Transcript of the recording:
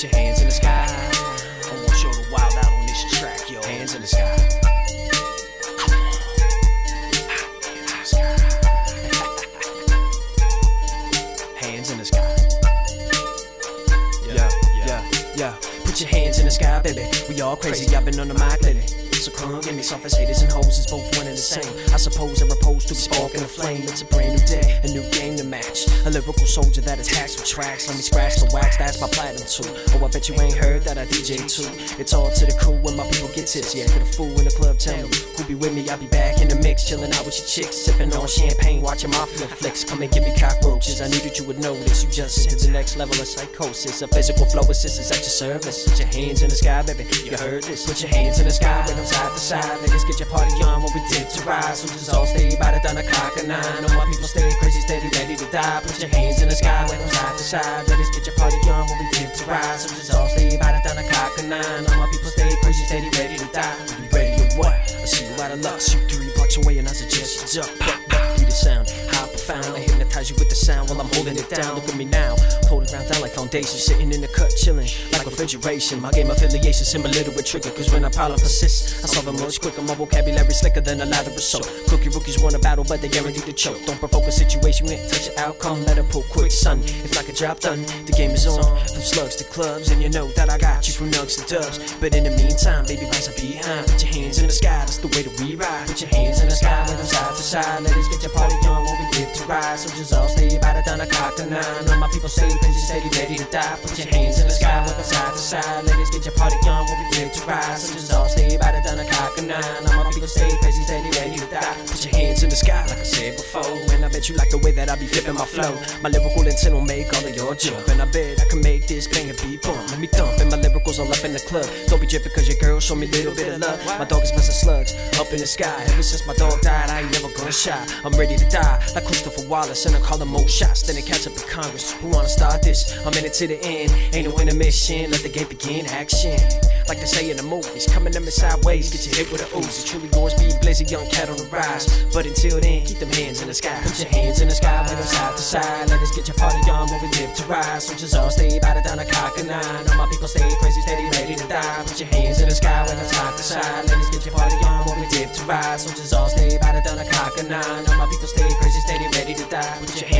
Put your hands in the sky. I want you to wild out on this track, yo. Hands in the sky. Hands in the sky. Yeah, yeah, yeah. Put your hands in the sky, baby. We all crazy. I've been on the mic lately. So come give me some as haters and hoes is both one and the same. I suppose I repose to be sparking a flame. It's a brand new day, a new game to match. A lyrical soldier that is hatched with tracks. Let me scratch the wax, that's my platinum too. Oh, I bet you ain't heard that I DJ too. It's all to the crew when my people get. After the fool in the club, tell me who be with me. I'll be back in the mix, chilling out with your chicks, sipping on champagne, watching mafia flicks. Come and give me cockroaches. I knew that you would notice. You just hit the next level of psychosis. A physical flow assist is at your service. Put your hands in the sky, baby. You heard this. Put your hands in the sky, with them side to side. Niggas get your party on when we dip to rise. So just all stay by the a clock of nine. All my people stay crazy, steady, ready to die. Put your hands in the sky, with them side to side. Niggas get your party on when we dip to rise. So just all stay by the a clock of nine. All my people stay die. You ready to what? I see you out of luck. Shoot three blocks away and I suggest you jump. Beat the sound, how profound. I hypnotize you with the sound while I'm holding it down. Look at me now, holding ground down like foundation. Sitting in the cut, chilling like refrigeration. My game affiliation to a trigger, cause when I pile up assists, I solve it much quicker. My vocabulary slicker than a ladder of soap. Cookie rookies want a battle, but they guaranteed to choke. Don't provoke a situation, we ain't touch the outcome. Let pull quick, son. If like a drop done, the game is on. From slugs to clubs, and you know that I got you from nugs to dubs. But in the meantime, baby, rise up behind. Put your hands in the sky, that's the way that we ride. Put your hands in the sky, with them side to side. Ladies, get your party on when we get to rise. So just all stay by the done a clock to nine. All my people stay busy, steady, ready to die. Put your hands in the sky, them side to side. Ladies, get your party on when we get to rise. So just all stay by the done a clock to nine. All my people stay busy, steady, ready to die. Put your hands in the sky, like I said before. And I bet you like the way that I be flipping my flow. My lyrical intent will make all of your jump. And I bet I can make this bang and beat bump. Let me thump, and my lyricals all up in the club. Don't be dripping cause your girl show me a little bit of love. My dog is busting slugs up in the sky. Ever since my dog died, I ain't never I'm ready to die, like Christopher Wallace, and I call him more shots. Then they catch up in Congress. Who wanna start this? I'm in it to the end. Ain't no intermission. Let the game begin. Action. Like they say in the movies, coming at me sideways. Get your hit with a Uzi. Truly yours, be blazing, young cat on the rise. But until then, keep them hands in the sky. Put your hands in the sky, wave them side to side. Let us get your party on when we live to rise. Just all stay by the down a cock and nine. All my people stay crazy, steady, ready to die. Put your hands in the sky, wave them side to side. Let us get your party on when we live to rise. Just all stay by the nine. All my people stay crazy, steady, ready to die. Put your